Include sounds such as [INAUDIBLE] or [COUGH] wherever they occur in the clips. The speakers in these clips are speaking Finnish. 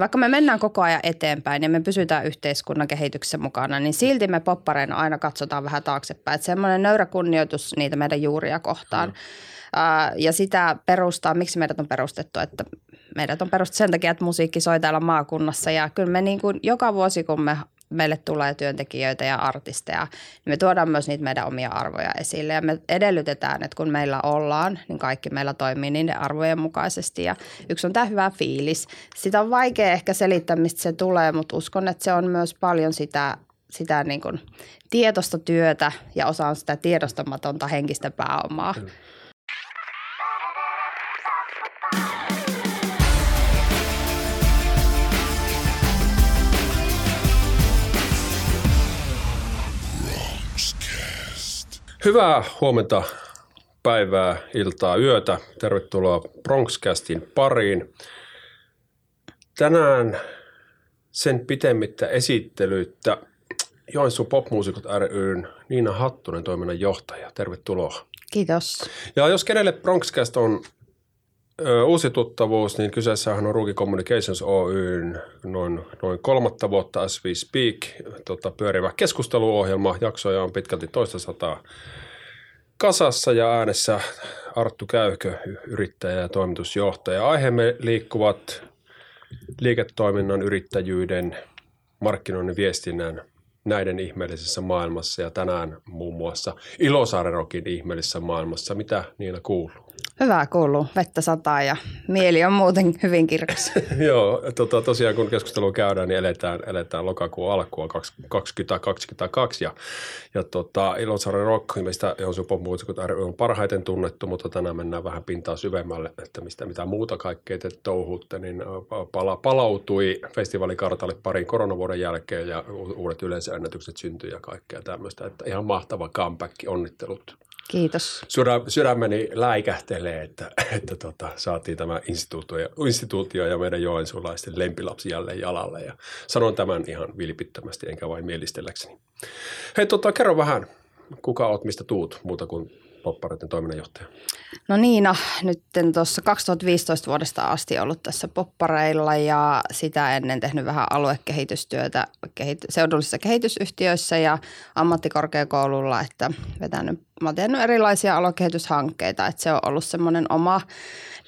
vaikka me mennään koko ajan eteenpäin ja me pysytään yhteiskunnan kehityksessä mukana, niin silti me poppareina aina katsotaan vähän taaksepäin. Että semmoinen nöyrä kunnioitus niitä meidän juuria kohtaan. Mm. Ja sitä perustaa, miksi meidät on perustettu, että meidät on perustettu sen takia, että musiikki soi täällä maakunnassa ja kyllä me niin kuin joka vuosi, kun me meille tulee työntekijöitä ja artisteja, niin me tuodaan myös niitä meidän omia arvoja esille ja me edellytetään, että kun meillä ollaan, niin kaikki meillä toimii niiden arvojen mukaisesti ja yksi on tämä hyvä fiilis. Sitä on vaikea ehkä selittää, mistä se tulee, mutta uskon, että se on myös paljon sitä sitä niin kuin tietoista työtä ja osa on sitä tiedostamatonta henkistä pääomaa. Kyllä. Hyvää huomenta, päivää, iltaa, yötä. Tervetuloa Bronxcastin pariin. Tänään sen pitemmittä esittelyitä Joensuun popmuusikot ryn Niina Hattunen, toiminnan johtaja. Tervetuloa. Kiitos. Ja jos kenelle Bronxcast on uusi tuttavuus, niin kyseessähän on Ruki Communications Oyn noin, noin kolmatta vuotta as we speak tota, pyörivä keskusteluohjelma. Jaksoja on pitkälti toista sataa kasassa ja äänessä Arttu Käykö, yrittäjä ja toimitusjohtaja. Aiheemme liikkuvat liiketoiminnan, yrittäjyyden, markkinoinnin, viestinnän näiden ihmeellisessä maailmassa ja tänään muun muassa Ilosaarerokin ihmeellisessä maailmassa. Mitä Niina kuuluu? Hyvää kuuluu. Vettä sataa ja mieli on muuten hyvin kirkas. [LAUGHS] Joo, tota, tosiaan kun keskustelu käydään, niin eletään, eletään lokakuun alkua 2022. Ja, ja tota, Ilosaaren Rock, mistä Jonsu Popmuusikot on parhaiten tunnettu, mutta tänään mennään vähän pintaa syvemmälle, että mistä mitä muuta kaikkea te touhutte, niin pala, palautui festivaalikartalle parin koronavuoden jälkeen ja uudet yleisöennätykset syntyi ja kaikkea tämmöistä. Että ihan mahtava comeback, onnittelut Kiitos. Sydä, sydämeni läikähtelee, että, että tota, saatiin tämä instituutio, instituutio ja meidän joensuulaisten lempilapsi jälleen jalalle. Ja sanon tämän ihan vilpittömästi, enkä vain mielistelläkseni. Hei, tota, kerro vähän, kuka oot, mistä tuut, muuta kuin poppareiden toiminnanjohtaja? No Niina, nyt tuossa 2015 vuodesta asti ollut tässä poppareilla ja sitä ennen tehnyt vähän aluekehitystyötä seudullisissa kehitysyhtiöissä ja ammattikorkeakoululla, että vetänyt, mä oon tehnyt erilaisia aluekehityshankkeita, että se on ollut semmoinen oma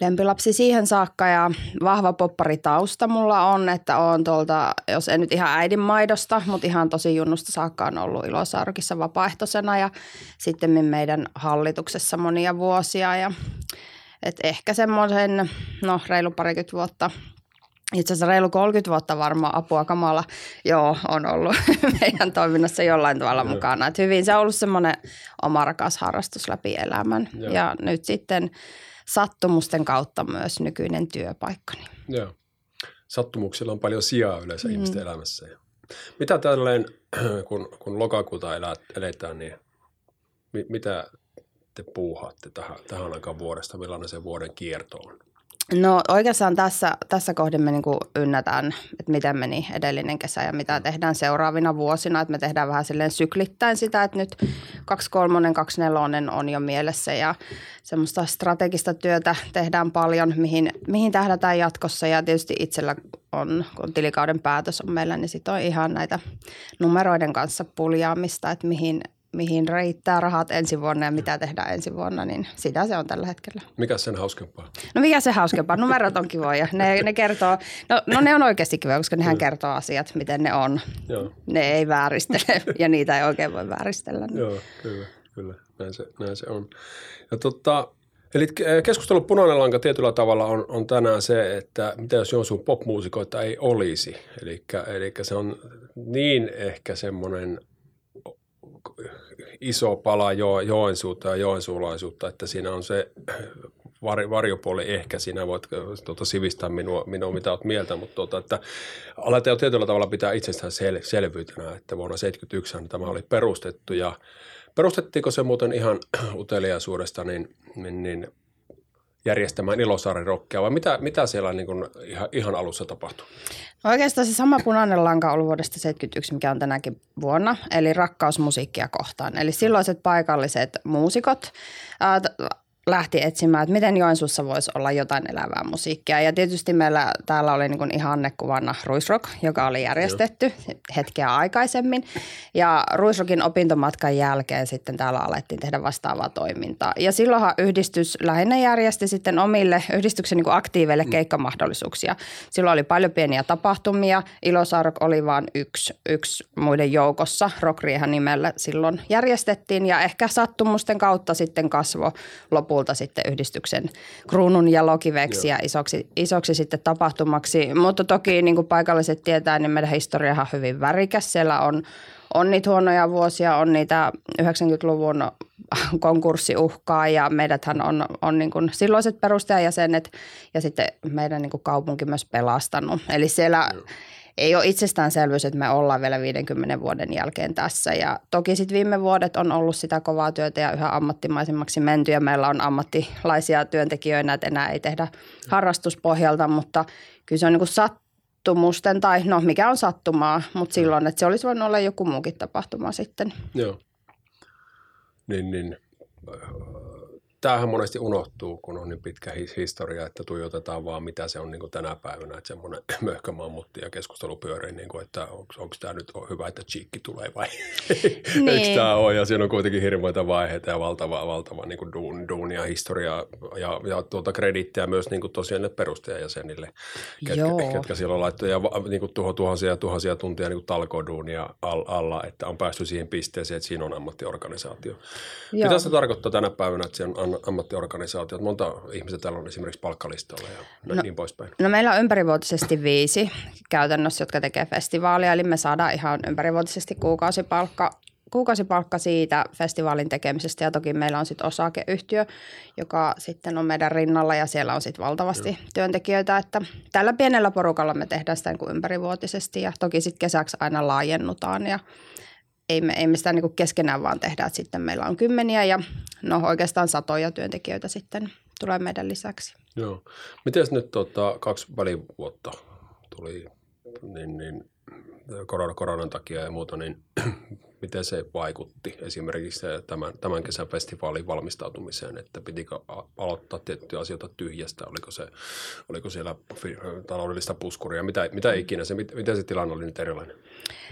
lempilapsi siihen saakka ja vahva popparitausta mulla on, että on tuolta, jos en nyt ihan äidin maidosta, mutta ihan tosi junnusta saakka on ollut Ilosaarukissa vapaaehtoisena ja sitten meidän hallituksessa monia vuosia ja et ehkä semmoisen, no reilu parikymmentä vuotta itse asiassa reilu 30 vuotta varmaan apua kamala, joo, on ollut [LAUGHS] meidän toiminnassa jollain tavalla mukana. Et hyvin se on ollut semmoinen oma rakas harrastus läpi elämän. Joo. Ja nyt sitten sattumusten kautta myös nykyinen työpaikkani. Joo. Sattumuksilla on paljon sijaa yleensä mm. ihmisten elämässä. Mitä tälleen, [CLEARS THROAT] kun, kun lokakuuta eletään, niin mi, mitä te puuhaatte tähän, tähän aikaan vuodesta? Millainen se vuoden kierto on? No oikeastaan tässä, tässä kohdin me niin ynnätään, että miten meni edellinen kesä ja mitä tehdään seuraavina vuosina. Että me tehdään vähän silleen syklittäin sitä, että nyt 23, 24 on jo mielessä ja semmoista strategista työtä tehdään paljon, mihin, mihin tähdätään jatkossa. Ja tietysti itsellä on, kun tilikauden päätös on meillä, niin sitten on ihan näitä numeroiden kanssa puljaamista, että mihin, mihin riittää rahat ensi vuonna ja mitä tehdään ensi vuonna, niin sitä se on tällä hetkellä. Mikä sen hauskempaa? No mikä se hauskempaa? Numerot on kivoja. Ne, ne [LAUGHS] kertoo, no, no ne on oikeasti kivoja, koska nehän kertoo asiat, miten ne on. Joo. Ne ei vääristele [LAUGHS] ja niitä ei oikein voi vääristellä. Niin. Joo, kyllä, kyllä. Näin se, näin se on. Ja tota, Eli keskustelun punainen lanka tietyllä tavalla on, on tänään se, että mitä jos Joensuun popmuusikoita ei olisi. Eli, eli se on niin ehkä semmoinen iso pala jo, Joensuutta ja joensuulaisuutta, että siinä on se var, varjopuoli ehkä, sinä voit tuota, sivistää minua, minua mitä olet mieltä, mutta tuota, että aletaan jo tietyllä tavalla pitää itsestään sel, selvyytenä, että vuonna 1971 tämä oli perustettu ja perustettiinko se muuten ihan [CLEARS THROAT] uteliaisuudesta niin, niin, niin järjestämään Ilosaaren rokkia vai mitä, mitä siellä niin kuin ihan, ihan alussa tapahtui? No oikeastaan se sama punainen lanka on ollut vuodesta 1971, mikä on tänäkin vuonna, eli rakkaus musiikkia kohtaan. Eli silloiset paikalliset muusikot, lähti etsimään, että miten Joensuussa voisi olla jotain elävää musiikkia. Ja tietysti meillä täällä oli niin ihannekuvana Ruisrock, joka oli järjestetty Joo. hetkeä aikaisemmin. Ja Ruisrockin opintomatkan jälkeen sitten täällä alettiin tehdä vastaavaa toimintaa. Ja silloinhan yhdistys lähinnä järjesti sitten omille yhdistyksen niin aktiiveille mm. keikkamahdollisuuksia. Silloin oli paljon pieniä tapahtumia. Ilosark oli vain yksi, yksi muiden joukossa. Rockriehan nimellä silloin järjestettiin ja ehkä sattumusten kautta sitten kasvo lopulta sitten yhdistyksen kruunun ja lokiveksi ja isoksi, isoksi sitten tapahtumaksi. Mutta toki niin kuin paikalliset tietää, niin meidän historiahan on hyvin värikäs. Siellä on, on niitä huonoja vuosia, on niitä 90-luvun [LAUGHS] konkurssiuhkaa ja meidäthän on, on niin kuin silloiset perustajajäsenet ja sitten meidän niin kuin kaupunki myös pelastanut. Eli siellä Joo ei ole itsestäänselvyys, että me ollaan vielä 50 vuoden jälkeen tässä. Ja toki sitten viime vuodet on ollut sitä kovaa työtä ja yhä ammattimaisemmaksi menty ja meillä on ammattilaisia työntekijöitä, että enää ei tehdä harrastuspohjalta, mutta kyllä se on niin sattumusten tai no mikä on sattumaa, mutta silloin, että se olisi voinut olla joku muukin tapahtuma sitten. Joo. Niin, niin tämähän monesti unohtuu, kun on niin pitkä historia, että tuijotetaan vaan mitä se on niin kuin tänä päivänä, että semmoinen [CLEARS THROAT] möhkömammutti ja keskustelu pyörii, niin kuin, että onko tämä nyt hyvä, että chiikki tulee vai [LAUGHS] niin. eikö tämä ole, ja siinä on kuitenkin hirveitä vaiheita ja valtava, valtava niin kuin duun, duunia, historiaa ja, ja tuota krediittiä myös niin kuin tosiaan ne perustajajäsenille, ketkä, ketkä siellä on laittu ja niin kuin tuho, tuhansia ja tuhansia tuntia niin talkoduunia alla, että on päästy siihen pisteeseen, että siinä on ammattiorganisaatio. Joo. Mitä se tarkoittaa tänä päivänä, että siellä on ammattiorganisaatiot? Monta ihmistä täällä on esimerkiksi palkkalistalla ja no, niin poispäin? No meillä on ympärivuotisesti viisi käytännössä, jotka tekee festivaalia, eli me saadaan ihan ympärivuotisesti kuukausipalkka kuukausipalkka siitä festivaalin tekemisestä ja toki meillä on sitten osakeyhtiö, joka sitten on meidän rinnalla ja siellä on sitten valtavasti Joo. työntekijöitä, että tällä pienellä porukalla me tehdään sitä niin kuin ympärivuotisesti ja toki sitten kesäksi aina laajennutaan ja ei me, ei me sitä niin keskenään vaan tehdä, että sitten meillä on kymmeniä ja no oikeastaan satoja työntekijöitä sitten tulee meidän lisäksi. Joo. Miten nyt tota, kaksi välivuotta tuli niin, niin, korona, koronan takia ja muuta, niin miten se vaikutti esimerkiksi tämän, tämän kesän festivaalin valmistautumiseen, että pitikö aloittaa tiettyjä asioita tyhjästä, oliko, se, oliko siellä taloudellista puskuria, mitä, mitä ikinä, se, miten se tilanne oli nyt erilainen?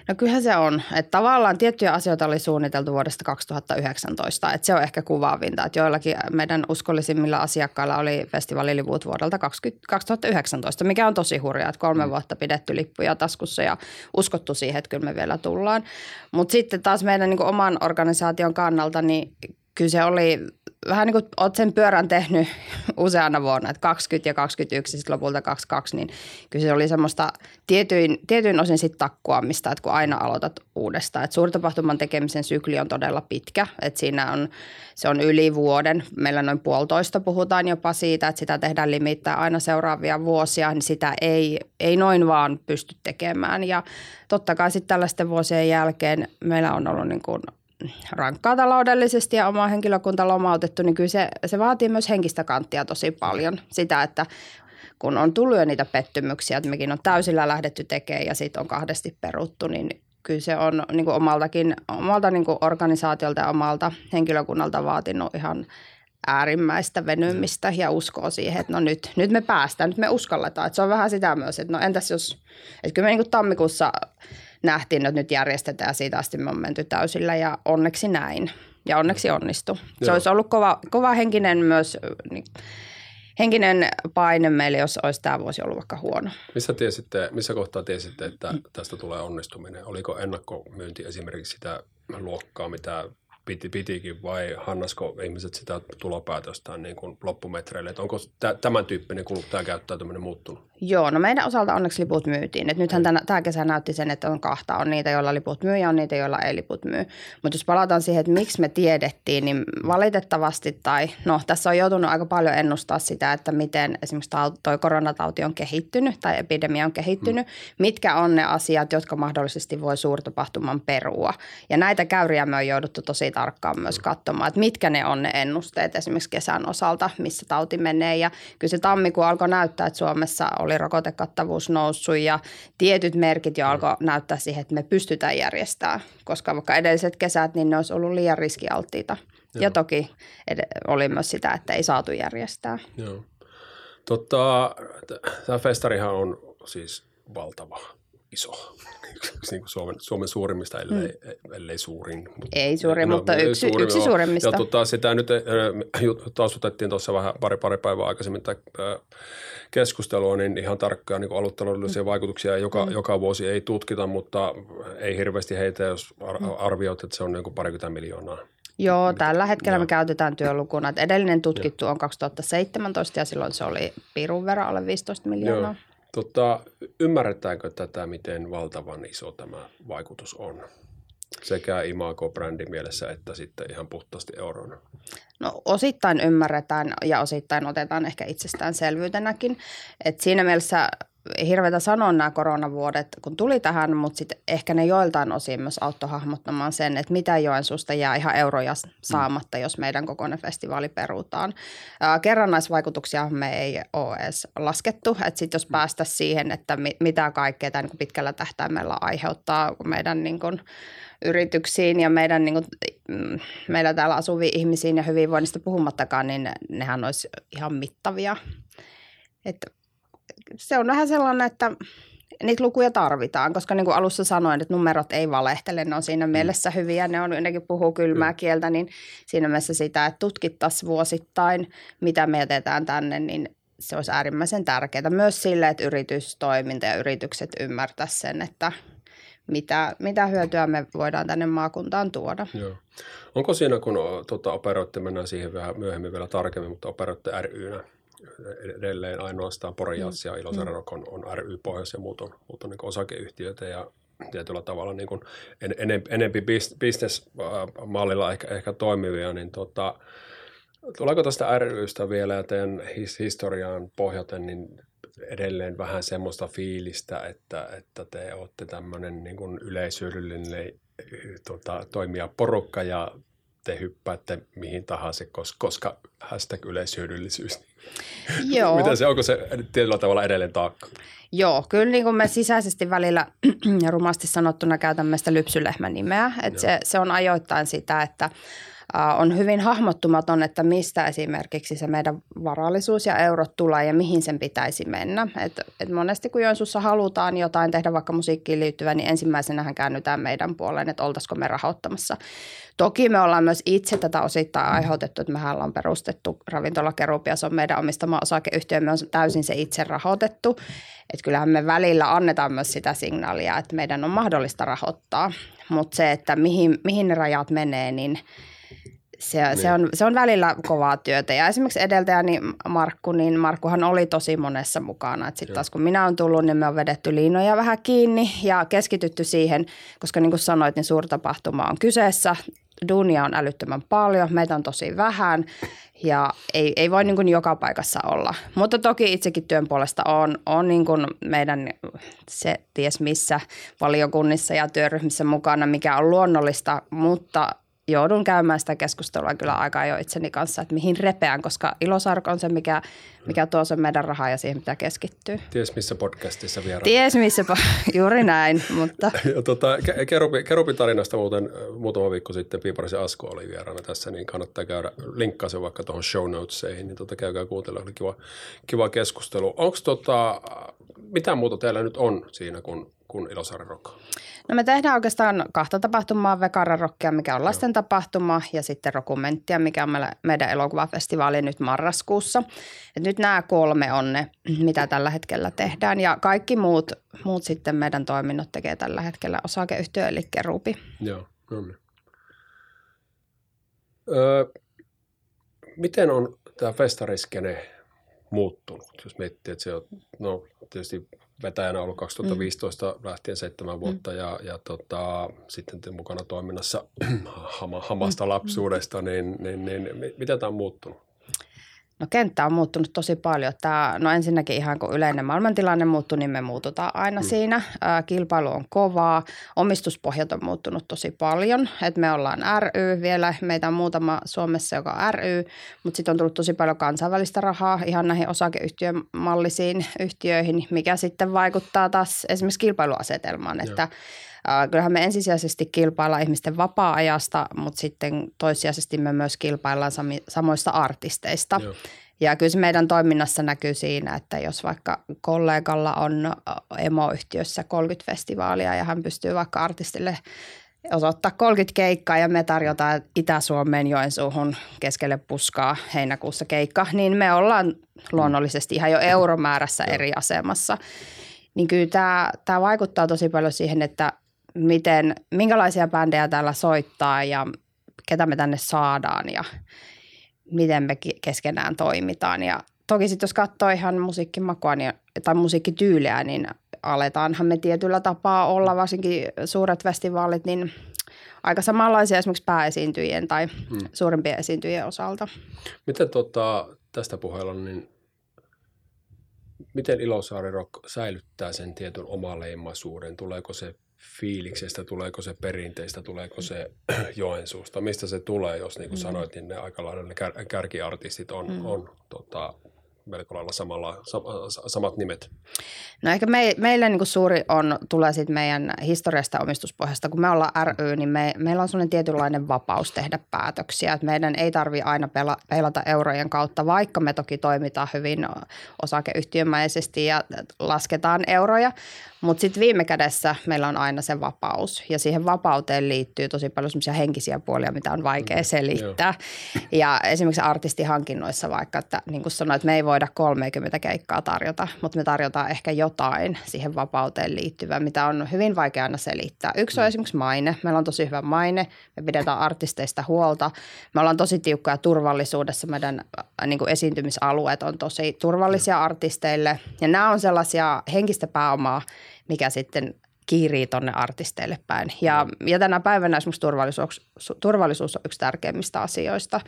No kyllähän se on, että tavallaan tiettyjä asioita oli suunniteltu vuodesta 2019, että se on ehkä kuvaavinta, että joillakin meidän uskollisimmilla asiakkailla oli festivaaliliput vuodelta 20, 2019, mikä on tosi hurjaa, että kolme mm. vuotta pidetty lippuja taskussa ja uskottu siihen, että kyllä me vielä tullaan. Mutta sitten taas meidän niin oman organisaation kannalta, niin kyllä se oli vähän niin kuin olet sen pyörän tehnyt [LAUGHS] useana vuonna, että 20 ja 21 sitten lopulta 22, niin kyllä se oli semmoista tietyin, tietyin osin sitten takkuamista, että kun aina aloitat uudestaan. Että suurtapahtuman tekemisen sykli on todella pitkä, että siinä on, se on yli vuoden. Meillä noin puolitoista puhutaan jopa siitä, että sitä tehdään limittäin aina seuraavia vuosia, niin sitä ei, ei noin vaan pysty tekemään. Ja totta kai sitten tällaisten vuosien jälkeen meillä on ollut niin kuin – rankkaa taloudellisesti ja omaa henkilökunta lomautettu, niin kyllä se, se vaatii myös henkistä kanttia tosi paljon. Sitä, että kun on tullut jo niitä pettymyksiä, että mekin on täysillä lähdetty tekemään ja sitten on kahdesti peruttu, niin kyllä se on niin kuin omaltakin, omalta niin kuin organisaatiolta ja omalta henkilökunnalta vaatinut ihan äärimmäistä venymistä ja uskoa siihen, että no nyt, nyt me päästään, nyt me uskalletaan. Että se on vähän sitä myös, että no entäs jos, että kyllä me niin kuin tammikuussa – nähtiin, että nyt järjestetään siitä asti me on menty täysillä ja onneksi näin. Ja onneksi onnistui. Se Joo. olisi ollut kova, kova henkinen myös niin, henkinen paine meille, jos olisi tämä vuosi ollut vaikka huono. Missä, tiesitte, missä kohtaa tiesitte, että tästä tulee onnistuminen? Oliko ennakkomyynti esimerkiksi sitä luokkaa, mitä piti, pitikin vai hannasko ihmiset sitä tulopäätöstään niin kuin loppumetreille? Että onko tämän tyyppinen kuluttajakäyttäytyminen muuttunut? Joo, no meidän osalta onneksi liput myytiin. Et nythän tämä, tämä kesä näytti sen, että on kahta. On niitä, joilla liput myy ja on niitä, joilla ei liput myy. Mutta jos palataan siihen, että miksi me tiedettiin, niin valitettavasti tai no tässä on joutunut aika paljon ennustaa sitä, että miten esimerkiksi tuo koronatauti on kehittynyt tai epidemia on kehittynyt. Hmm. Mitkä on ne asiat, jotka mahdollisesti voi suurtapahtuman perua. Ja näitä käyriä me on jouduttu tosi tarkkaan myös katsomaan, että mitkä ne on ne ennusteet esimerkiksi kesän osalta, missä tauti menee. Ja kyllä se tammikuu alkoi näyttää, että Suomessa oli rokotekattavuus noussut ja tietyt merkit jo alkoi näyttää siihen, että me pystytään järjestämään, koska vaikka edelliset kesät, niin ne olisi ollut liian riskialttiita. Joo. Ja toki ed- oli myös sitä, että ei saatu järjestää. Joo. Tota, tämä festarihan on siis valtava, iso. niin kuin Suomen, Suomen suurimmista, ellei, mm. ellei suurin. Ei suurin, no, mutta yksi, suurin, yksi suurimmista. Ja tota, sitä nyt taustutettiin tuossa vähän pari, pari päivää aikaisemmin tätä keskustelua, niin ihan tarkkaan niin aluttaloudellisia mm. vaikutuksia joka, mm. joka vuosi ei tutkita, mutta ei hirveästi heitä, jos mm. arvioit, että se on niin kuin parikymmentä miljoonaa. Joo, tällä hetkellä me käytetään työlukuna. Edellinen tutkittu on 2017 ja silloin se oli pirun verran alle 15 miljoonaa. Joo. Tota, ymmärretäänkö tätä, miten valtavan iso tämä vaikutus on? Sekä imago-brändin mielessä että sitten ihan puhtaasti eurona. No osittain ymmärretään ja osittain otetaan ehkä itsestäänselvyytenäkin. Et siinä mielessä hirveätä sanoa nämä koronavuodet, kun tuli tähän, mutta sitten ehkä ne joiltain osin myös auttoi hahmottamaan sen, että mitä Joensuusta jää ihan euroja saamatta, mm. jos meidän kokoinen festivaali perutaan. Kerrannaisvaikutuksia me ei ole edes laskettu, että sitten jos mm. päästä siihen, että mitä kaikkea tämä niin pitkällä tähtäimellä aiheuttaa meidän niin kuin, yrityksiin ja meidän, niin kuin, mm, meillä täällä asuviin ihmisiin ja hyvinvoinnista puhumattakaan, niin nehän olisi ihan mittavia. Että se on vähän sellainen, että niitä lukuja tarvitaan, koska niin kuin alussa sanoin, että numerot ei valehtele, ne on siinä mm. mielessä hyviä, ne on jotenkin puhuu kylmää kieltä, niin siinä mielessä sitä, että tutkittaisiin vuosittain, mitä me jätetään tänne, niin se olisi äärimmäisen tärkeää. Myös sille, että yritystoiminta ja yritykset ymmärtää sen, että mitä, mitä hyötyä me voidaan tänne maakuntaan tuoda. Joo. Onko siinä, kun tuota, operoitte, mennään siihen vähän myöhemmin vielä tarkemmin, mutta operoitte rynä, edelleen ainoastaan Porias ja Ilosarenok on, on ry-pohjassa ja muut on, muut on niin osakeyhtiöitä ja tietyllä tavalla niin kuin en, en, enempi bisnesmallilla ehkä, ehkä toimivia, niin tota, tuleeko tästä rystä vielä ja teidän his, historiaan pohjaten niin edelleen vähän semmoista fiilistä, että, että te olette tämmöinen niin kuin yleisyydellinen tota, toimija porukka ja te hyppäätte mihin tahansa, koska hashtag yleishyödyllisyys. [LAUGHS] Joo. Miten se, onko se tietyllä tavalla edelleen taakka? Joo, kyllä niin kuin me sisäisesti välillä [CLEARS THROAT] rumasti sanottuna käytämme sitä lypsylehmän nimeä. Että se, se on ajoittain sitä, että on hyvin hahmottumaton, että mistä esimerkiksi se meidän varallisuus ja eurot tulee ja mihin sen pitäisi mennä. Et, et monesti kun Joensuussa halutaan jotain tehdä vaikka musiikkiin liittyvää, niin ensimmäisenähän käännytään meidän puoleen, että oltaisiko me rahoittamassa. Toki me ollaan myös itse tätä osittain aiheutettu, että mehän ollaan perustettu ravintola Kerupia, se on meidän omistama osakeyhtiö, me on täysin se itse rahoitettu. Että kyllähän me välillä annetaan myös sitä signaalia, että meidän on mahdollista rahoittaa, mutta se, että mihin, mihin ne rajat menee, niin – se, niin. se, on, se on välillä kovaa työtä. Ja esimerkiksi edeltäjäni Markku, niin Markkuhan oli tosi monessa mukana. Sitten taas kun minä olen tullut, niin me on vedetty liinoja vähän kiinni ja keskitytty siihen, koska niin kuin sanoit, niin suurtapahtuma on kyseessä. Duunia on älyttömän paljon, meitä on tosi vähän ja ei, ei voi niin kuin joka paikassa olla. Mutta toki itsekin työn puolesta on, on niin kuin meidän se ties missä valiokunnissa ja työryhmissä mukana, mikä on luonnollista, mutta joudun käymään sitä keskustelua kyllä aika jo itseni kanssa, että mihin repeän, koska ilosark on se, mikä, mikä tuo sen meidän rahaa ja siihen mitä keskittyy. Ties missä podcastissa vieraan. Ties missä, [LAUGHS] juuri näin. Mutta. [LAUGHS] ja tota, Kerupi, Kerupin tarinasta muuten muutama viikko sitten Piiparisen Asko oli vieraana tässä, niin kannattaa käydä, linkkaa se vaikka tuohon show notesiin, niin tota, käykää kuuntelemaan, oli kiva, kiva keskustelu. Onko tota, mitä muuta teillä nyt on siinä, kun, kun Rock? No me tehdään oikeastaan kahta tapahtumaa, Vekara-rockia, mikä on lasten tapahtuma, ja sitten Rokumenttia, mikä on meidän elokuvafestivaali nyt marraskuussa. Et nyt nämä kolme on ne, mitä tällä hetkellä tehdään, ja kaikki muut, muut sitten meidän toiminnot tekee tällä hetkellä osakeyhtiö, eli Kerupi. Joo, no niin. Öö, miten on tämä festariskene muuttunut, jos miettii, että se on no, tietysti vetäjänä ollut 2015 mm. lähtien seitsemän mm. vuotta mm. ja, ja tota, sitten mukana toiminnassa [CLEARS THROAT] hamasta mm. lapsuudesta, niin, niin, niin miten tämä on muuttunut? No kenttä on muuttunut tosi paljon. Tämä, no ensinnäkin ihan kun yleinen maailmantilanne muuttuu, niin me muututaan aina mm. siinä. Ää, kilpailu on kovaa, omistuspohjat on muuttunut tosi paljon. Et me ollaan ry vielä, meitä on muutama Suomessa, joka on ry, mutta sitten on tullut tosi paljon kansainvälistä rahaa ihan näihin osakeyhtiömallisiin yhtiöihin, mikä sitten vaikuttaa taas esimerkiksi kilpailuasetelmaan, Joo. Että Kyllähän me ensisijaisesti kilpaillaan ihmisten vapaa-ajasta, mutta sitten toissijaisesti me myös kilpaillaan samoista artisteista. Joo. Ja kyllä se meidän toiminnassa näkyy siinä, että jos vaikka kollegalla on emoyhtiössä 30 festivaalia ja hän pystyy vaikka artistille osoittaa 30 keikkaa ja me tarjotaan Itä-Suomeen Joensuuhun keskelle puskaa heinäkuussa keikka, niin me ollaan luonnollisesti ihan jo euromäärässä eri asemassa. Niin kyllä tämä, tämä vaikuttaa tosi paljon siihen, että miten, minkälaisia bändejä täällä soittaa ja ketä me tänne saadaan ja miten me keskenään toimitaan. Ja toki sitten jos katsoo ihan musiikkimakua niin, tai musiikkityyliä, niin aletaanhan me tietyllä tapaa olla, varsinkin suuret festivaalit, niin aika samanlaisia esimerkiksi pääesiintyjien tai hmm. suurimpien esiintyjien osalta. Miten tota, tästä puheella, niin miten Ilosaari Rock säilyttää sen tietyn omaleimaisuuden? Tuleeko se fiiliksestä, tuleeko se perinteistä, tuleeko se [CLEARS THROAT] Joensuusta, mistä se tulee, jos niin kuin mm. sanoit, niin ne aika lailla ne kär, kärkiartistit on, mm. on tota, melko lailla samalla, samat nimet. No ehkä me, meille niin kuin suuri on, tulee sitten meidän historiasta omistuspohjasta. Kun me ollaan ry, niin me, meillä on sellainen tietynlainen vapaus tehdä päätöksiä. Et meidän ei tarvi aina pela, pelata eurojen kautta, vaikka me toki toimitaan hyvin osakeyhtiömäisesti ja lasketaan euroja. Mutta sitten viime kädessä meillä on aina se vapaus ja siihen vapauteen liittyy tosi paljon semmoisia henkisiä puolia, mitä on vaikea mm, selittää. Joo. Ja esimerkiksi artistihankinnoissa vaikka, että niin kuin sanoit, me ei voida 30 keikkaa tarjota, mutta me tarjotaan ehkä jotain siihen vapauteen liittyvää, mitä on hyvin vaikea aina selittää. Yksi on mm. esimerkiksi maine. Meillä on tosi hyvä maine. Me pidetään artisteista huolta. Me ollaan tosi tiukkoja turvallisuudessa. Meidän äh, niin kuin esiintymisalueet on tosi turvallisia mm. artisteille. Ja nämä on sellaisia henkistä pääomaa, mikä sitten kiirii tuonne artisteille päin. Ja, ja tänä päivänä esimerkiksi turvallisuus, turvallisuus on yksi tärkeimmistä asioista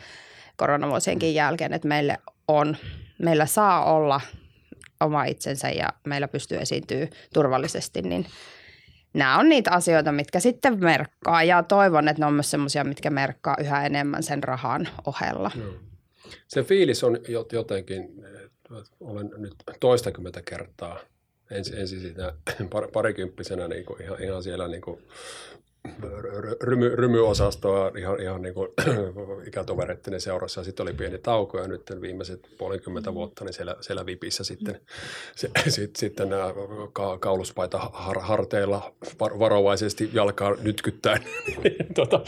koronavuosienkin jälkeen, että meille on, meillä saa olla oma itsensä ja meillä pystyy esiintyä turvallisesti, niin nämä on niitä asioita, mitkä sitten merkkaa ja toivon, että ne on myös sellaisia, mitkä merkkaa yhä enemmän sen rahan ohella. Se fiilis on jotenkin, olen nyt toistakymmentä kertaa ensin, ensin siitä [CLEARS THROAT] parikymppisenä niin kuin ihan, ihan siellä niin kuin rymy, rymyosastoa ihan, ihan [CLEARS THROAT] niin kuin ikätovereittinen seurassa ja sitten oli pieni tauko ja nyt viimeiset puolenkymmentä mm. vuotta niin siellä, siellä Vipissä sitten, [CLEARS THROAT] se, sit, sitten nämä ka, kauluspaita har, harteilla var, varovaisesti jalkaa nytkyttäen, niin, [LAUGHS] tota,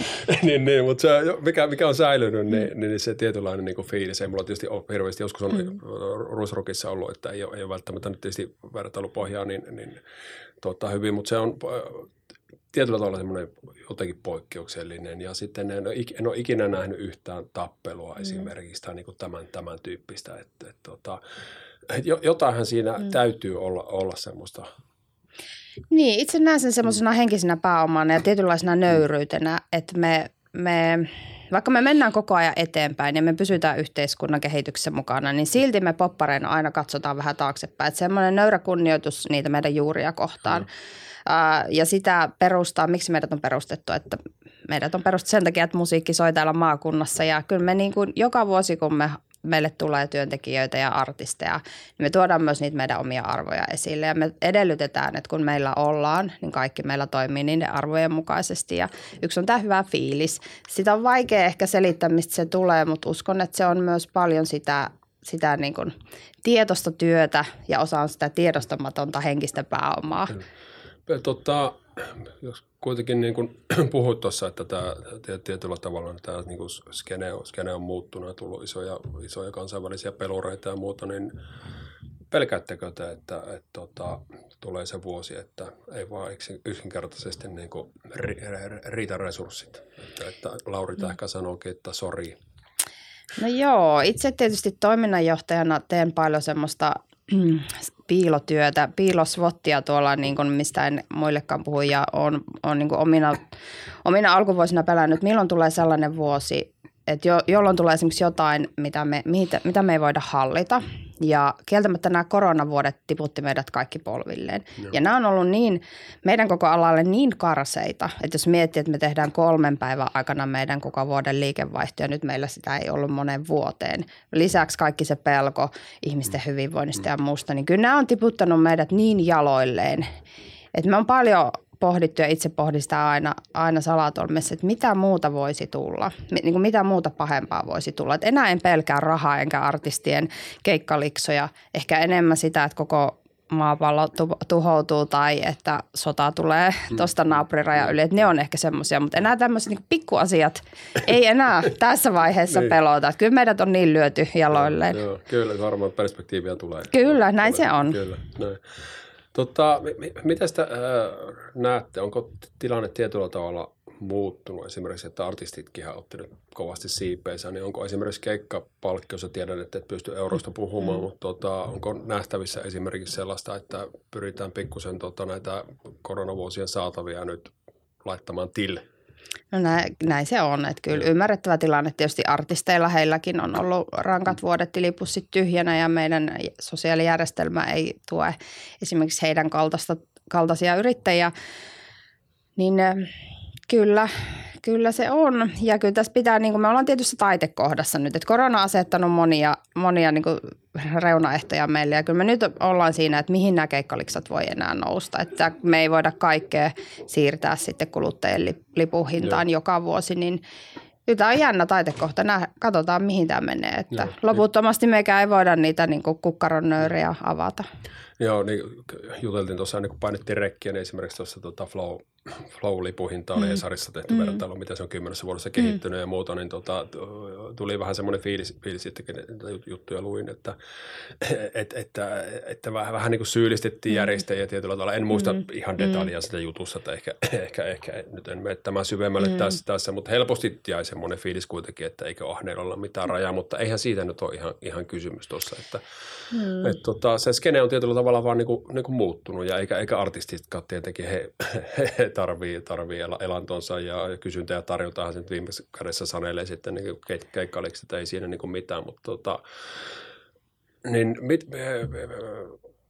niin, niin, mutta se, mikä, mikä on säilynyt, niin, mm. niin se tietynlainen niin kuin fiilis, ei mulla tietysti ole hirveästi, joskus on mm. Ollut, että ei ole, ei ole välttämättä nyt tietysti vertailupohjaa niin, niin tota, hyvin, mutta se on tietyllä tavalla semmoinen jotenkin poikkeuksellinen. Ja sitten en ole, en ole ikinä nähnyt yhtään tappelua mm. esimerkiksi tai niin kuin tämän, tämän tyyppistä. Että, että, tota, jotainhan siinä mm. täytyy olla, olla semmoista niin, itse näen sen semmoisena henkisenä pääomana ja tietynlaisena nöyryytenä, että me, me, vaikka me mennään koko ajan eteenpäin ja me pysytään yhteiskunnan kehityksessä mukana, niin silti me poppareina aina katsotaan vähän taaksepäin. Että semmoinen nöyrä kunnioitus niitä meidän juuria kohtaan. Mm ja sitä perustaa, miksi meidät on perustettu, että meidät on perustettu sen takia, että musiikki soi täällä maakunnassa ja kyllä me niin kuin joka vuosi, kun me meille tulee työntekijöitä ja artisteja, niin me tuodaan myös niitä meidän omia arvoja esille. Ja me edellytetään, että kun meillä ollaan, niin kaikki meillä toimii niiden arvojen mukaisesti. Ja yksi on tämä hyvä fiilis. Sitä on vaikea ehkä selittää, mistä se tulee, mutta uskon, että se on myös paljon sitä, sitä niin kuin tietoista työtä ja osa on sitä tiedostamatonta henkistä pääomaa. Kyllä. Tota, jos kuitenkin niin kuin [CLEARS THROAT] puhuit tuossa, että tämä tietyllä tavalla tämä niin kuin skene, on, skene on muuttunut ja tullut isoja, isoja kansainvälisiä pelureita ja muuta, niin pelkäättekö te, että, että, että tota, tulee se vuosi, että ei vaan yksinkertaisesti niin kuin riitä resurssit? Että, että Lauri mm. ehkä sanoikin, että sori. No joo, itse tietysti toiminnanjohtajana teen paljon semmoista [CLEARS THROAT] piilotyötä, piilosvottia tuolla, niin kuin mistä en muillekaan puhu ja on, on niin kuin omina, omina alkuvuosina pelännyt, milloin tulee sellainen vuosi, että jo, jolloin tulee esimerkiksi jotain, mitä me, mitä, mitä me ei voida hallita. Ja kieltämättä nämä koronavuodet tiputti meidät kaikki polvilleen. Joo. Ja nämä on ollut niin, meidän koko alalle niin karseita, että jos miettii, että me tehdään kolmen päivän aikana meidän koko vuoden liikevaihto ja nyt meillä sitä ei ollut monen vuoteen. Lisäksi kaikki se pelko ihmisten mm. hyvinvoinnista ja muusta, niin kyllä nämä on tiputtanut meidät niin jaloilleen, että me on paljon pohdittu ja itse pohdin sitä aina, aina salatolmessa, että mitä muuta voisi tulla, niin kuin mitä muuta pahempaa voisi tulla. Että enää en pelkää rahaa enkä artistien keikkaliksoja, ehkä enemmän sitä, että koko maapallo tuhoutuu tai että sota tulee mm. tuosta naapurirajan yli. Että ne on ehkä semmoisia, mutta enää tämmöiset niin pikkuasiat ei [LAUGHS] enää tässä vaiheessa niin. pelota. Kyllä meidät on niin lyöty jaloilleen. Joo, joo. Kyllä varmaan perspektiiviä tulee. Kyllä, näin tulee. se on. Kyllä, näin. Tota, miten sitä äh, näette, onko tilanne tietyllä tavalla muuttunut esimerkiksi, että artistitkin on ottanut kovasti siipeensä, niin onko esimerkiksi keikkapalkki, jos tiedän, että et pysty eurosta puhumaan, mm. mutta tota, onko nähtävissä esimerkiksi sellaista, että pyritään pikkusen tota, näitä koronavuosien saatavia nyt laittamaan tille? No näin, näin se on, että kyllä ymmärrettävä tilanne. Tietysti artisteilla heilläkin on ollut rankat vuodet tilipussit tyhjänä ja meidän sosiaalijärjestelmä ei tue esimerkiksi heidän kaltaista, kaltaisia yrittäjiä. Niin äh, kyllä, Kyllä se on. Ja kyllä tässä pitää, niin kuin me ollaan tietyssä taitekohdassa nyt, että korona on asettanut monia, monia niin kuin reunaehtoja meille. Ja kyllä me nyt ollaan siinä, että mihin nämä keikkaliksat voi enää nousta. Että me ei voida kaikkea siirtää sitten kuluttajien lipuhintaan Joo. joka vuosi, niin Kyllä tämä on jännä taitekohta. Nää, katsotaan, mihin tämä menee. Että Joo. loputtomasti mekään ei voida niitä niin kuin kukkaron nöyriä avata. Joo, niin juteltiin tuossa, niin kun painettiin rekkiä, niin esimerkiksi tuossa tota Flow Flow-lipuhinta oli mm. Esarissa tehty mm. vertailu, miten se on kymmenessä vuodessa kehittynyt mm. ja muuta, niin tota, tuli vähän semmoinen fiilis, fiilis sittenkin juttuja luin, että, et, että, että vähän, vähän niin kuin syyllistettiin mm. järjestäjiä tietyllä tavalla. En muista mm. ihan detaljia mm. sitä jutussa, että ehkä, [LAUGHS] ehkä, ehkä nyt en mene tämän syvemmälle mm. tässä, tässä, mutta helposti jäi semmoinen fiilis kuitenkin, että eikö ahneilla olla mitään rajaa, mutta eihän siitä nyt ole ihan, ihan kysymys tuossa, että mm. et, tota, se skene on tietyllä tavalla vaan niin kuin, niin kuin muuttunut ja eikä, eikä artistitkaan tietenkin he, [LAUGHS] he, he tarvii, tarvii elantonsa ja, ja kysyntä ja tarjontahan se viimeisessä kädessä sanelee sitten niin keikkailiksi, että ei siinä niin mitään, mutta tota, niin mit,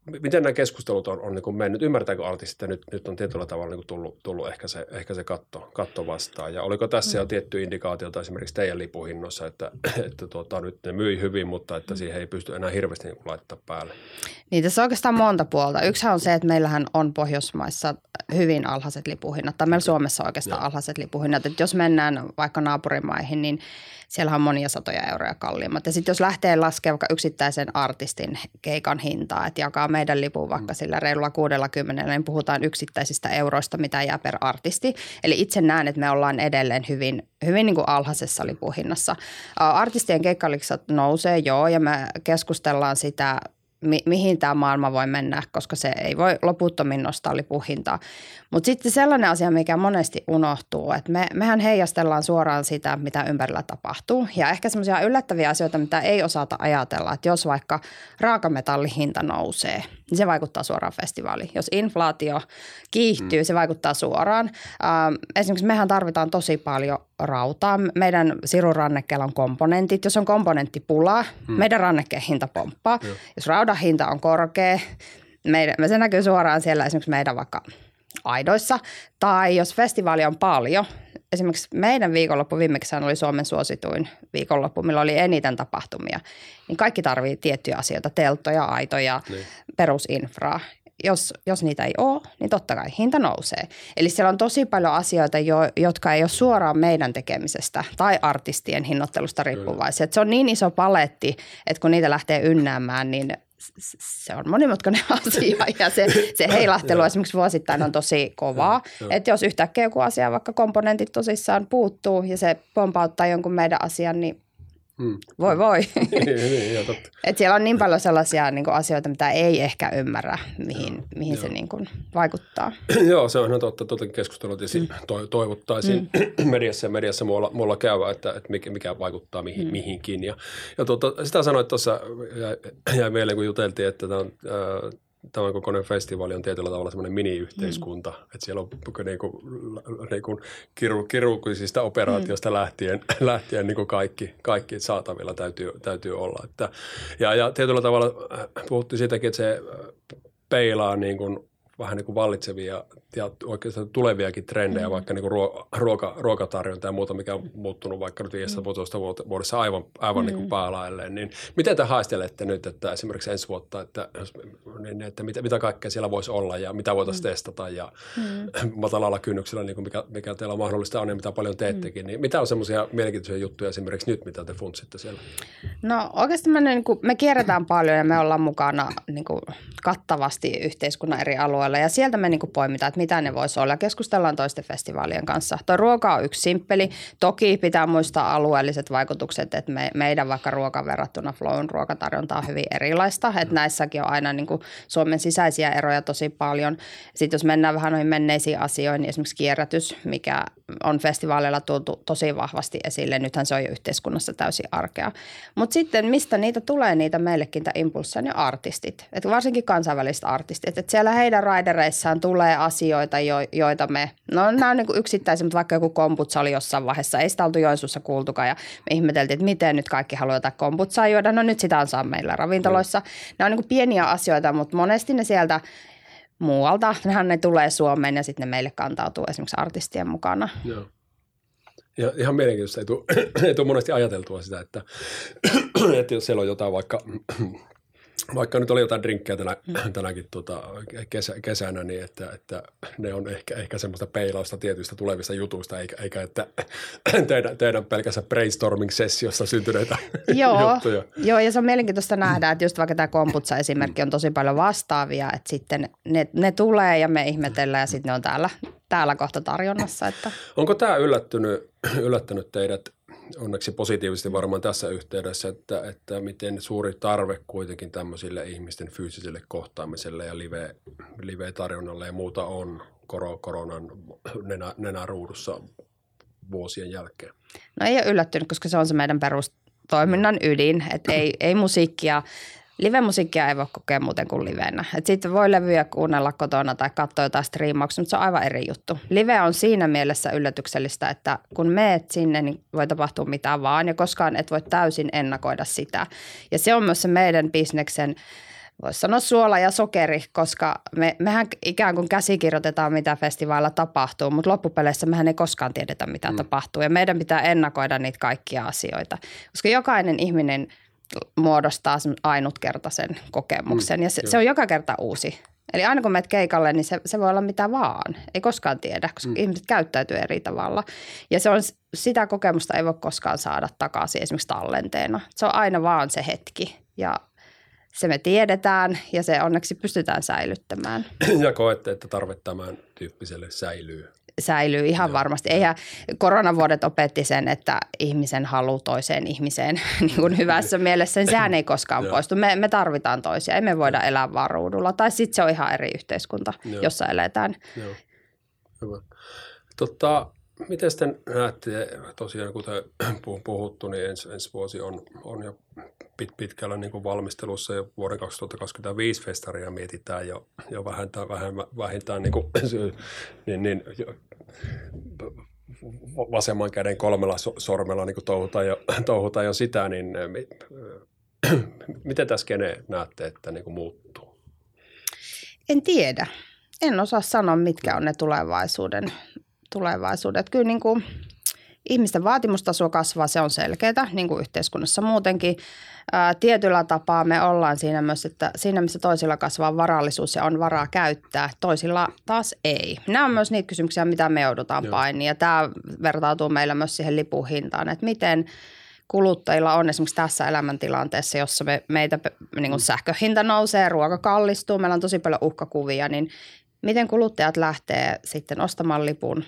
miten nämä keskustelut on, on niin kuin mennyt? Ymmärtääkö artistit, että nyt, nyt on tietyllä tavalla niin kuin tullut, tullut ehkä se, ehkä se katto, katto vastaan? Ja oliko tässä mm. jo tietty indikaatiota esimerkiksi teidän lipuhinnossa, että, [CLEARS THROAT] että tuota, nyt ne myi hyvin, mutta että mm. siihen ei pysty enää hirveästi niin laittaa päälle? Niin tässä on oikeastaan monta puolta. Yksihän on se, että meillähän on Pohjoismaissa hyvin alhaiset lipuhinnat, tai meillä Suomessa on oikeastaan ja. alhaiset lipuhinnat. Että jos mennään vaikka naapurimaihin, niin siellä on monia satoja euroja kalliimmat. Ja sitten jos lähtee laskemaan vaikka yksittäisen artistin keikan hintaa, että jakaa meidän lipun vaikka mm. sillä reilulla 60, niin puhutaan yksittäisistä euroista, mitä jää per artisti. Eli itse näen, että me ollaan edelleen hyvin, hyvin niin kuin alhaisessa lipuhinnassa. Artistien keikkaliksat nousee, joo, ja me keskustellaan sitä mi- mihin tämä maailma voi mennä, koska se ei voi loputtomin nostaa lipuhintaa. Mutta sitten sellainen asia, mikä monesti unohtuu, että me, mehän heijastellaan suoraan sitä, mitä ympärillä tapahtuu. Ja ehkä semmoisia yllättäviä asioita, mitä ei osata ajatella, että jos vaikka raakametallihinta nousee, niin se vaikuttaa suoraan festivaaliin. Jos inflaatio kiihtyy, mm. se vaikuttaa suoraan. Ähm, esimerkiksi mehän tarvitaan tosi paljon rautaa. Meidän sirurannekkeella on komponentit. Jos on komponenttipulaa, mm. meidän rannekkeen hinta pomppaa. Mm. Jos raudan hinta on korkea, meidän, se näkyy suoraan siellä esimerkiksi meidän vaikka aidoissa. Tai jos festivaali on paljon, esimerkiksi meidän viikonloppu viimeksi oli Suomen suosituin viikonloppu, millä oli eniten tapahtumia, niin kaikki tarvii tiettyjä asioita, teltoja, aitoja, niin. perusinfraa. Jos, jos niitä ei ole, niin totta kai hinta nousee. Eli siellä on tosi paljon asioita, jo, jotka ei ole suoraan meidän tekemisestä tai artistien hinnoittelusta riippuvaisia. Se on niin iso paletti, että kun niitä lähtee ynnäämään, niin se on monimutkainen [LAUGHS] asia ja se, se heilahtelu esimerkiksi vuosittain on tosi kovaa. Että jos yhtäkkiä joku asia, vaikka komponentit tosissaan puuttuu ja se pompauttaa jonkun meidän asian, niin Hmm. Voi voi. [LAUGHS] niin, niin, totta. Et siellä on niin paljon sellaisia niin kuin, asioita, mitä ei ehkä ymmärrä, mihin, joo, mihin joo. se niin kuin, vaikuttaa. [CLEARS THROAT] joo, se on ihan totta. Tuota keskustelua mm. toivottaisiin mm. [CLEARS THROAT] mediassa ja mediassa muualla, muualla käyvä, että, että mikä, mikä vaikuttaa mihin, mm. mihinkin. Ja, ja tuota, sitä sanoit tuossa, jäi, jäi mieleen kun juteltiin, että tämä on, äh, tämä kokoinen festivaali on tietyllä tavalla semmoinen mini-yhteiskunta, mm. että siellä on niin kuin, niin kuin kiru, kirurgisista operaatiosta mm. lähtien, [LAUGHS] lähtien niin kuin kaikki, kaikki saatavilla täytyy, täytyy olla. Että, ja, ja tietyllä tavalla puhuttiin siitäkin, että se peilaa niin kuin vähän niin kuin vallitsevia ja oikeastaan tuleviakin trendejä, mm. vaikka niin kuin ruoka, ruokatarjonta ja muuta, mikä on muuttunut vaikka nyt 15 mm. vuodessa aivan, aivan mm. niin kuin päälailleen. Niin miten te haistelette nyt, että esimerkiksi ensi vuotta, että, niin, että mitä, mitä kaikkea siellä voisi olla ja mitä voitaisiin mm. testata ja mm. [CLEARS THROAT] matalalla kynnyksellä, niin kuin mikä, mikä teillä on mahdollista on ja mitä paljon teettekin, mm. niin mitä on semmoisia mielenkiintoisia juttuja esimerkiksi nyt, mitä te funtsitte siellä? No oikeasti me, niin kuin, me kierretään paljon ja me ollaan mukana niin kuin, kattavasti yhteiskunnan eri alueilla ja sieltä me niin kuin poimitaan, että mitä ne voisi olla. Keskustellaan toisten festivaalien kanssa. Tuo ruoka on yksi simppeli. Toki pitää muistaa alueelliset vaikutukset, että me, meidän vaikka ruoka verrattuna Flown ruokatarjonta on hyvin erilaista. Että näissäkin on aina niin kuin Suomen sisäisiä eroja tosi paljon. Sitten jos mennään vähän noihin menneisiin asioihin, niin esimerkiksi kierrätys, mikä on festivaaleilla tuotu tosi vahvasti esille. Nythän se on jo yhteiskunnassa täysin arkea. Mutta sitten mistä niitä tulee, niitä meillekin tämä impulssia, niin artistit. Et varsinkin kansainväliset artistit. Et siellä heidän raidereissaan tulee asioita, jo, joita me, no nämä on niin yksittäisiä, mutta vaikka joku kombutsa oli jossain vaiheessa, ei sitä oltu Joensuussa kuultukaan ja me ihmeteltiin, että miten nyt kaikki haluaa jotain kombutsaa juoda. No nyt sitä on saa meillä ravintoloissa. Mm. Nämä on niin pieniä asioita, mutta monesti ne sieltä muualta, nehän ne tulee Suomeen ja sitten ne meille kantautuu esimerkiksi artistien mukana. Joo. Ja ihan mielenkiintoista, ei tule, [CLEARS THROAT] ei tule monesti ajateltua sitä, että, [CLEARS THROAT] että jos siellä on jotain vaikka vaikka nyt oli jotain drinkkejä tänä, mm. [CLEARS THROAT] tänäkin tota, kesä, kesänä, niin että, että ne on ehkä, ehkä semmoista peilausta tietyistä tulevista jutuista, eikä, eikä että [CLEARS THROAT] teidän, teidän pelkässä brainstorming-sessiossa syntyneitä [LAUGHS] joo, juttuja. Joo, ja se on mielenkiintoista nähdä, että just vaikka tämä komputsa-esimerkki on tosi paljon vastaavia, että sitten ne, ne tulee ja me ihmetellään ja sitten ne on täällä, täällä kohta tarjonnassa. Että. Onko tämä yllättynyt, yllättynyt teidät onneksi positiivisesti varmaan tässä yhteydessä, että, että miten suuri tarve kuitenkin tämmöisille ihmisten fyysiselle kohtaamiselle ja live, live-tarjonnalle ja muuta on koronan nenä, nenäruudussa vuosien jälkeen? No ei ole yllättynyt, koska se on se meidän perustoiminnan ydin, että ei, ei musiikkia Live-musiikkia ei voi kokea muuten kuin livenä. Sitten voi levyjä kuunnella kotona tai katsoa jotain striimauksia, mutta se on aivan eri juttu. Live on siinä mielessä yllätyksellistä, että kun meet sinne, niin voi tapahtua mitä vaan ja koskaan et voi täysin ennakoida sitä. Ja se on myös se meidän bisneksen voisi sanoa suola ja sokeri, koska me, mehän ikään kuin käsikirjoitetaan, mitä festivailla tapahtuu, mutta loppupeleissä mehän ei koskaan tiedetä, mitä mm. tapahtuu. Ja meidän pitää ennakoida niitä kaikkia asioita, koska jokainen ihminen – muodostaa ainutkertaisen kokemuksen. Mm, ja se, se on joka kerta uusi. Eli aina kun menet keikalle, niin se, se voi olla mitä vaan. Ei koskaan tiedä, koska mm. ihmiset käyttäytyy eri tavalla. Ja se on, sitä kokemusta ei voi koskaan saada takaisin esimerkiksi tallenteena. Se on aina vaan se hetki. Ja se me tiedetään ja se onneksi pystytään säilyttämään. Ja koette, että tarve tämän tyyppiselle säilyy säilyy ihan varmasti. Eihän koronavuodet opetti sen, että ihmisen halu toiseen ihmiseen [LAUGHS] niin kuin hyvässä mielessä, niin sehän ei koskaan poistu. Me, me tarvitaan toisia, ei me voida elää vaan ruudulla. Tai sitten se on ihan eri yhteiskunta, jossa eletään. Joo. Hyvä. Tota, miten sitten näette, tosiaan kuten [CLEARS THROAT] puhuttu, niin ensi, ensi vuosi on, on jo pit, pitkällä niin kuin valmistelussa ja vuoden 2025 festaria mietitään jo, jo vähintään, vähemmän, vähintään niin kuin, [CLEARS THROAT] niin, niin, vasemman käden kolmella sormella niin kuin touhutaan, jo, [CLEARS THROAT] touhutaan jo sitä, niin miten tässä kene näette, että niin kuin muuttuu? En tiedä. En osaa sanoa, mitkä on ne tulevaisuuden, tulevaisuudet. Kyllä niin kuin ihmisten vaatimustaso kasvaa, se on selkeää, niin kuin yhteiskunnassa muutenkin. Ää, tietyllä tapaa me ollaan siinä myös, että siinä missä toisilla kasvaa varallisuus ja on varaa käyttää, toisilla taas ei. Nämä on myös niitä kysymyksiä, mitä me joudutaan painimaan ja tämä vertautuu meillä myös siihen lipuhintaan, että miten kuluttajilla on esimerkiksi tässä elämäntilanteessa, jossa me, meitä niin kuin sähköhinta nousee, ruoka kallistuu, meillä on tosi paljon uhkakuvia, niin miten kuluttajat lähtee sitten ostamaan lipun,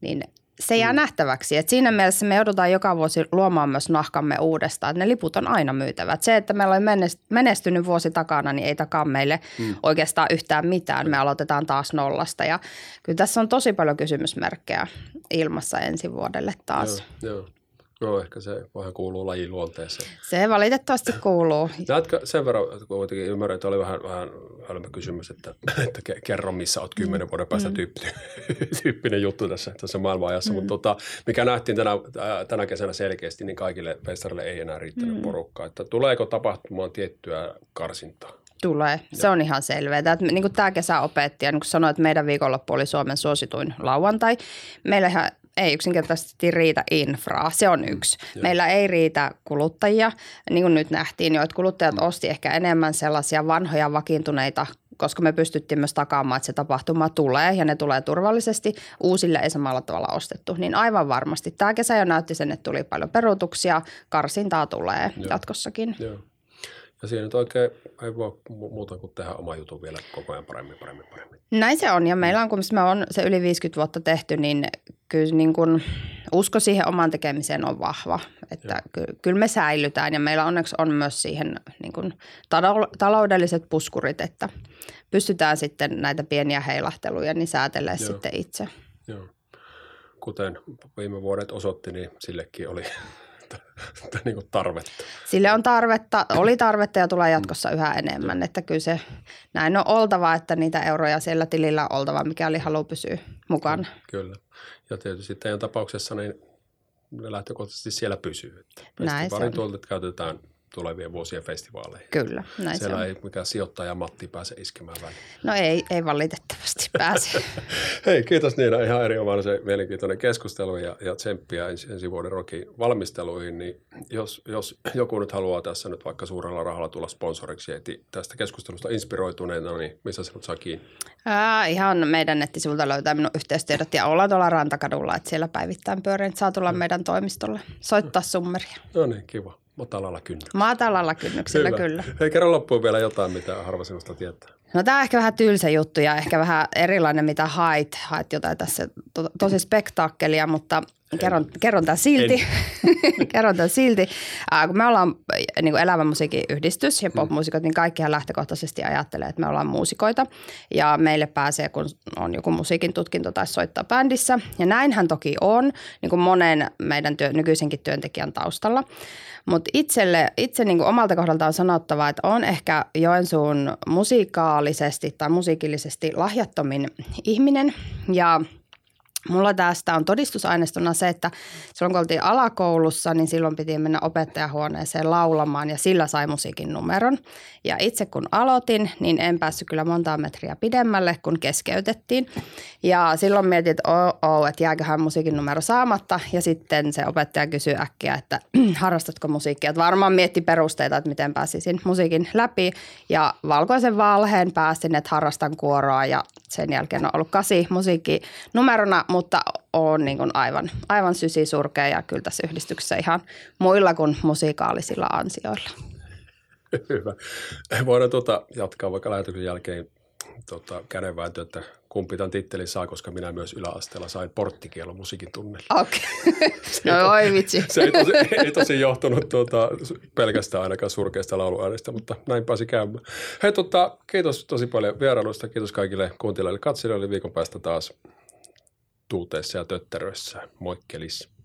niin se jää mm. nähtäväksi. Et siinä mielessä me joudutaan joka vuosi luomaan myös nahkamme uudestaan, että ne liput on aina myytävät. Se, että meillä on menestynyt vuosi takana, niin ei takaa meille mm. oikeastaan yhtään mitään. Me aloitetaan taas nollasta ja kyllä tässä on tosi paljon kysymysmerkkejä ilmassa ensi vuodelle taas. Joo, joo. No ehkä se vähän kuuluu lajin luonteeseen. Se valitettavasti kuuluu. Näetkö sen verran, että kuitenkin ymmärrän, että oli vähän, vähän hölmö kysymys, että, että kerro missä olet kymmenen vuoden päästä mm. tyyppi, [LAUGHS] tyyppinen juttu tässä, tässä maailmanajassa, mm. mutta tota, mikä nähtiin tänä, tänä kesänä selkeästi, niin kaikille festareille ei enää riittänyt mm. porukkaa. Että tuleeko tapahtumaan tiettyä karsintaa? Tulee. Se on ihan selvää. Että, niin kuin tämä kesä opetti ja niin kuin sanoin, että meidän viikonloppu oli Suomen suosituin lauantai. Meillähän ei yksinkertaisesti riitä infraa. Se on yksi. Mm, Meillä ei riitä kuluttajia. Niin kuin nyt nähtiin jo, että kuluttajat mm. osti ehkä enemmän sellaisia vanhoja vakiintuneita koska me pystyttiin myös takaamaan, että se tapahtuma tulee ja ne tulee turvallisesti. Uusille ei samalla tavalla ostettu. Niin aivan varmasti. Tämä kesä jo näytti sen, että tuli paljon peruutuksia. Karsintaa tulee Joo. jatkossakin. Joo. Ja siinä nyt oikein ei voi muuta kuin tehdä oma jutun vielä koko ajan paremmin, paremmin, paremmin. Näin se on ja meillä on, kun me on se yli 50 vuotta tehty, niin kyllä niin kuin usko siihen omaan tekemiseen on vahva. Että ky- kyllä me säilytään ja meillä onneksi on myös siihen niin kuin taloudelliset puskurit, että pystytään sitten näitä pieniä heilahteluja niin säätelemään sitten itse. Joo. Kuten viime vuodet osoitti, niin sillekin oli niin kuin tarvetta. Sille on tarvetta, oli tarvetta ja tulee jatkossa yhä enemmän. Että kyllä se näin on oltava, että niitä euroja siellä tilillä on oltava, mikäli haluaa pysyä mukana. Kyllä. Ja tietysti teidän tapauksessa niin ne lähtökohtaisesti siellä pysyy. Että näin se on. tuolta käytetään – tulevien vuosien festivaaleihin. Kyllä, näin Siellä se on. ei mikään sijoittaja Matti pääse iskemään väliin. No ei, ei valitettavasti pääse. [LAUGHS] Hei, kiitos Niina. Ihan erinomaisen mielenkiintoinen keskustelu ja, ja tsemppiä ensi, ensi vuoden rokin valmisteluihin. Niin jos, jos joku nyt haluaa tässä nyt vaikka suurella rahalla tulla sponsoriksi eti tästä keskustelusta inspiroituneena, niin missä sinut saa kiinni? Ää, ihan meidän nettisivulta löytää minun yhteystiedot ja ollaan tuolla Rantakadulla, että siellä päivittäin pyörin. Saa tulla meidän toimistolle soittaa summeria. No niin, kiva. Matalalla kynnyksellä. Matalalla kynnyksellä, Hyvä. kyllä. Hei, kerro loppuun vielä jotain, mitä harva sinusta tietää. No tämä on ehkä vähän tylsä juttu ja ehkä vähän erilainen, mitä hait. Hait jotain tässä to, tosi spektaakkelia, mutta kerron, kerron tämän silti. [LAUGHS] kerron tämän silti. Äh, kun me ollaan niin kuin elävän musiikin yhdistys ja popmuusikot, niin kaikkihan lähtökohtaisesti ajattelee, että me ollaan muusikoita. Ja meille pääsee, kun on joku musiikin tutkinto tai soittaa bändissä. Ja näinhän toki on, niin kuin monen meidän työ, nykyisenkin työntekijän taustalla. Mutta itselle, itse niin kuin omalta kohdalta on sanottava, että on ehkä Joensuun musiikaalisesti tai musiikillisesti lahjattomin ihminen. Ja – Mulla tästä on todistusaineistona se, että silloin kun oltiin alakoulussa, niin silloin piti mennä opettajahuoneeseen laulamaan ja sillä sai musiikin numeron. Ja itse kun aloitin, niin en päässyt kyllä montaa metriä pidemmälle, kun keskeytettiin. Ja silloin mietin, että oh, oh, että jääköhän musiikin numero saamatta. Ja sitten se opettaja kysyi äkkiä, että [CLEARS THROAT] harrastatko musiikkia. Että varmaan mietti perusteita, että miten pääsisin musiikin läpi. Ja valkoisen valheen pääsin, että harrastan kuoroa ja sen jälkeen on ollut kasi musiikki numerona, mutta on niin kuin aivan, aivan sysisurkea ja kyllä tässä yhdistyksessä ihan muilla kuin musiikaalisilla ansioilla. Hyvä. Voidaan tuota jatkaa vaikka lähetyksen jälkeen tuota, kädenvääntö, että kumpi tämän tittelin saa, koska minä myös yläasteella sain porttikielon musiikin tunnilla. Okei. [LAUGHS] Okay. No oi vitsi. Se ei tosi, ei tosi johtunut tuota, pelkästään ainakaan surkeasta lauluäänestä, mutta näin pääsi käymään. Hei, tuota, kiitos tosi paljon vierailusta. Kiitos kaikille kuuntelijoille katselijoille. Viikon päästä taas tuuteissa ja tötteröissä. Moikkelis.